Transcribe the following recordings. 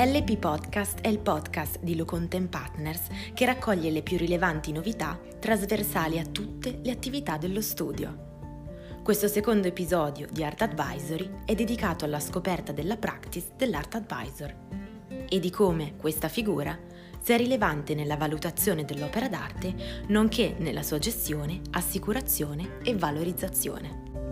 LP Podcast è il podcast di Locontent Partners che raccoglie le più rilevanti novità trasversali a tutte le attività dello studio. Questo secondo episodio di Art Advisory è dedicato alla scoperta della practice dell'Art Advisor e di come questa figura sia rilevante nella valutazione dell'opera d'arte, nonché nella sua gestione, assicurazione e valorizzazione.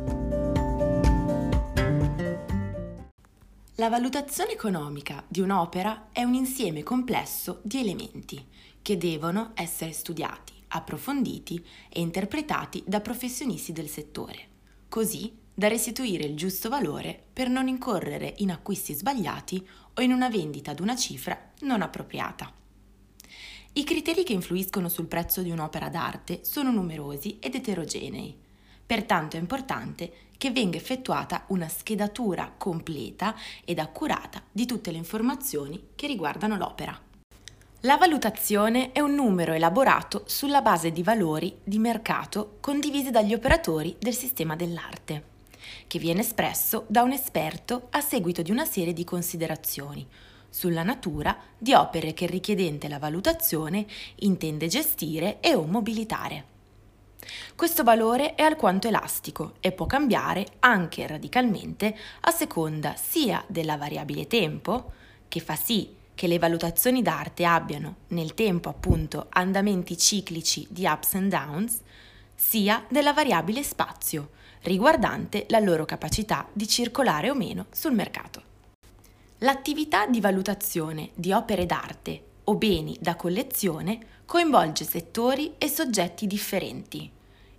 La valutazione economica di un'opera è un insieme complesso di elementi che devono essere studiati, approfonditi e interpretati da professionisti del settore, così da restituire il giusto valore per non incorrere in acquisti sbagliati o in una vendita ad una cifra non appropriata. I criteri che influiscono sul prezzo di un'opera d'arte sono numerosi ed eterogenei. Pertanto è importante che venga effettuata una schedatura completa ed accurata di tutte le informazioni che riguardano l'opera. La valutazione è un numero elaborato sulla base di valori di mercato condivisi dagli operatori del sistema dell'arte, che viene espresso da un esperto a seguito di una serie di considerazioni sulla natura di opere che il richiedente la valutazione intende gestire e o mobilitare. Questo valore è alquanto elastico e può cambiare anche radicalmente a seconda sia della variabile tempo, che fa sì che le valutazioni d'arte abbiano nel tempo appunto andamenti ciclici di ups and downs, sia della variabile spazio, riguardante la loro capacità di circolare o meno sul mercato. L'attività di valutazione di opere d'arte o beni da collezione coinvolge settori e soggetti differenti,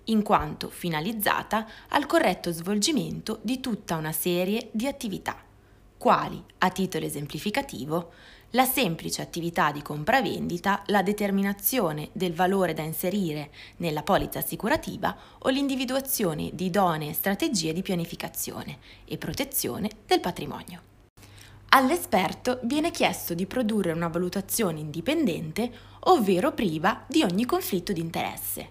in quanto finalizzata al corretto svolgimento di tutta una serie di attività, quali, a titolo esemplificativo, la semplice attività di compravendita, la determinazione del valore da inserire nella polizza assicurativa o l'individuazione di idonee strategie di pianificazione e protezione del patrimonio. All'esperto viene chiesto di produrre una valutazione indipendente, ovvero priva di ogni conflitto di interesse,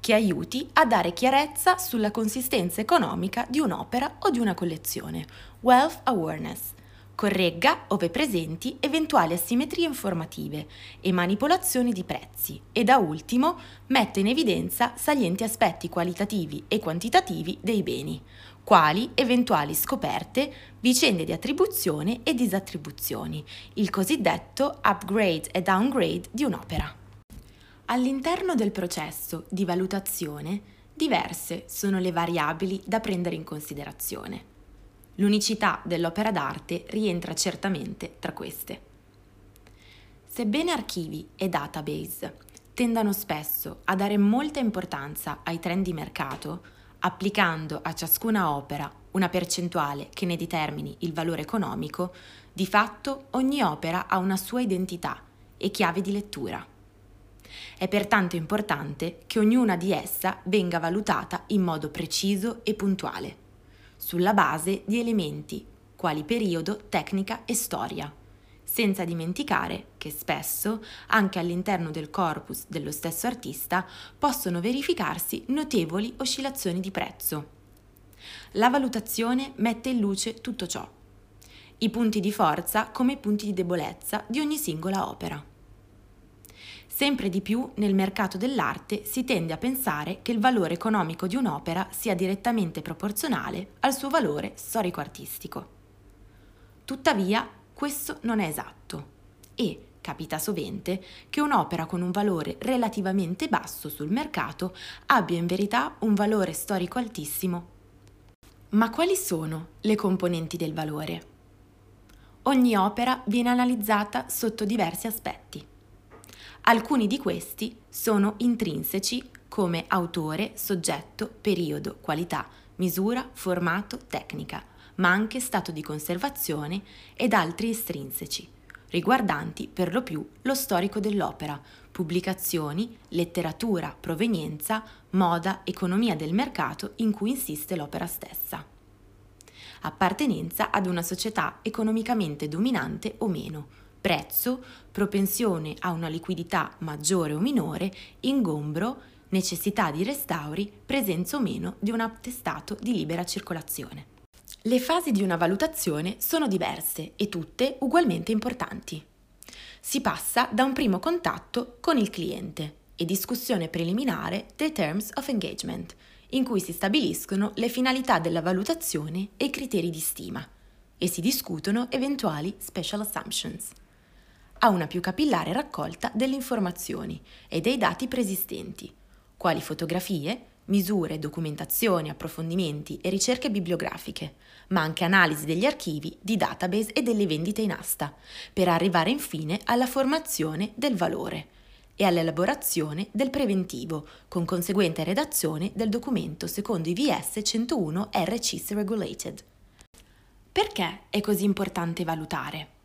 che aiuti a dare chiarezza sulla consistenza economica di un'opera o di una collezione, wealth awareness, corregga, ove presenti, eventuali asimmetrie informative e manipolazioni di prezzi e da ultimo mette in evidenza salienti aspetti qualitativi e quantitativi dei beni, quali eventuali scoperte, vicende di attribuzione e disattribuzioni, il cosiddetto upgrade e downgrade di un'opera. All'interno del processo di valutazione, diverse sono le variabili da prendere in considerazione. L'unicità dell'opera d'arte rientra certamente tra queste. Sebbene archivi e database tendano spesso a dare molta importanza ai trend di mercato, applicando a ciascuna opera una percentuale che ne determini il valore economico, di fatto ogni opera ha una sua identità e chiave di lettura. È pertanto importante che ognuna di essa venga valutata in modo preciso e puntuale sulla base di elementi quali periodo, tecnica e storia, senza dimenticare che spesso, anche all'interno del corpus dello stesso artista, possono verificarsi notevoli oscillazioni di prezzo. La valutazione mette in luce tutto ciò, i punti di forza come i punti di debolezza di ogni singola opera. Sempre di più nel mercato dell'arte si tende a pensare che il valore economico di un'opera sia direttamente proporzionale al suo valore storico-artistico. Tuttavia, questo non è esatto e capita sovente che un'opera con un valore relativamente basso sul mercato abbia in verità un valore storico altissimo. Ma quali sono le componenti del valore? Ogni opera viene analizzata sotto diversi aspetti. Alcuni di questi sono intrinseci come autore, soggetto, periodo, qualità, misura, formato, tecnica, ma anche stato di conservazione ed altri estrinseci, riguardanti per lo più lo storico dell'opera, pubblicazioni, letteratura, provenienza, moda, economia del mercato in cui insiste l'opera stessa. Appartenenza ad una società economicamente dominante o meno, prezzo, propensione a una liquidità maggiore o minore, ingombro, necessità di restauri, presenza o meno di un attestato di libera circolazione. Le fasi di una valutazione sono diverse e tutte ugualmente importanti. Si passa da un primo contatto con il cliente e discussione preliminare dei Terms of Engagement, in cui si stabiliscono le finalità della valutazione e i criteri di stima e si discutono eventuali special assumptions. A una più capillare raccolta delle informazioni e dei dati preesistenti, quali fotografie, misure, documentazioni, approfondimenti e ricerche bibliografiche, ma anche analisi degli archivi, di database e delle vendite in asta, per arrivare infine alla formazione del valore e all'elaborazione del preventivo, con conseguente redazione del documento secondo i VS 101 RCS Regulated. Perché è così importante valutare?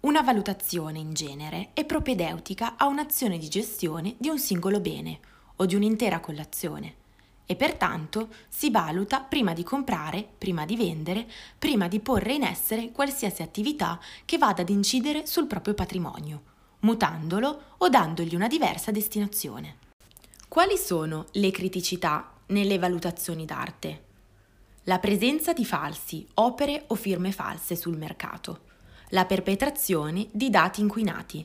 Una valutazione in genere è propedeutica a un'azione di gestione di un singolo bene o di un'intera collazione e pertanto si valuta prima di comprare, prima di vendere, prima di porre in essere qualsiasi attività che vada ad incidere sul proprio patrimonio, mutandolo o dandogli una diversa destinazione. Quali sono le criticità nelle valutazioni d'arte? La presenza di falsi, opere o firme false sul mercato, la perpetrazione di dati inquinati,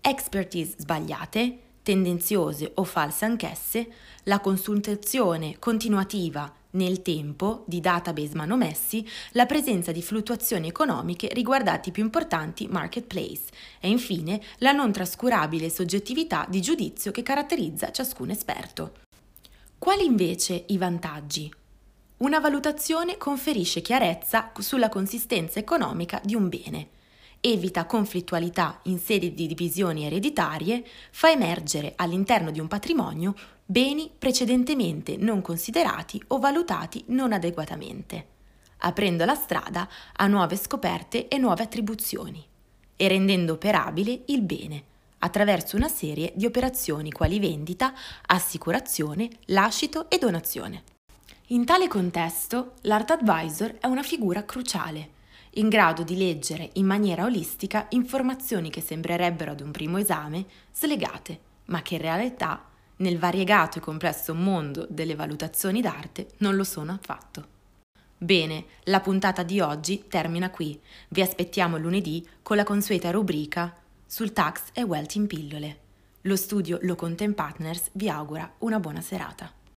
expertise sbagliate, tendenziose o false anch'esse, la consultazione continuativa nel tempo di database manomessi, la presenza di fluttuazioni economiche riguardanti i più importanti marketplace e infine la non trascurabile soggettività di giudizio che caratterizza ciascun esperto. Quali invece i vantaggi? Una valutazione conferisce chiarezza sulla consistenza economica di un bene evita conflittualità in sede di divisioni ereditarie, fa emergere all'interno di un patrimonio beni precedentemente non considerati o valutati non adeguatamente, aprendo la strada a nuove scoperte e nuove attribuzioni e rendendo operabile il bene attraverso una serie di operazioni quali vendita, assicurazione, lascito e donazione. In tale contesto, l'Art Advisor è una figura cruciale in grado di leggere in maniera olistica informazioni che sembrerebbero ad un primo esame slegate, ma che in realtà, nel variegato e complesso mondo delle valutazioni d'arte, non lo sono affatto. Bene, la puntata di oggi termina qui. Vi aspettiamo lunedì con la consueta rubrica sul tax e wealth in pillole. Lo studio Lo Content Partners vi augura una buona serata.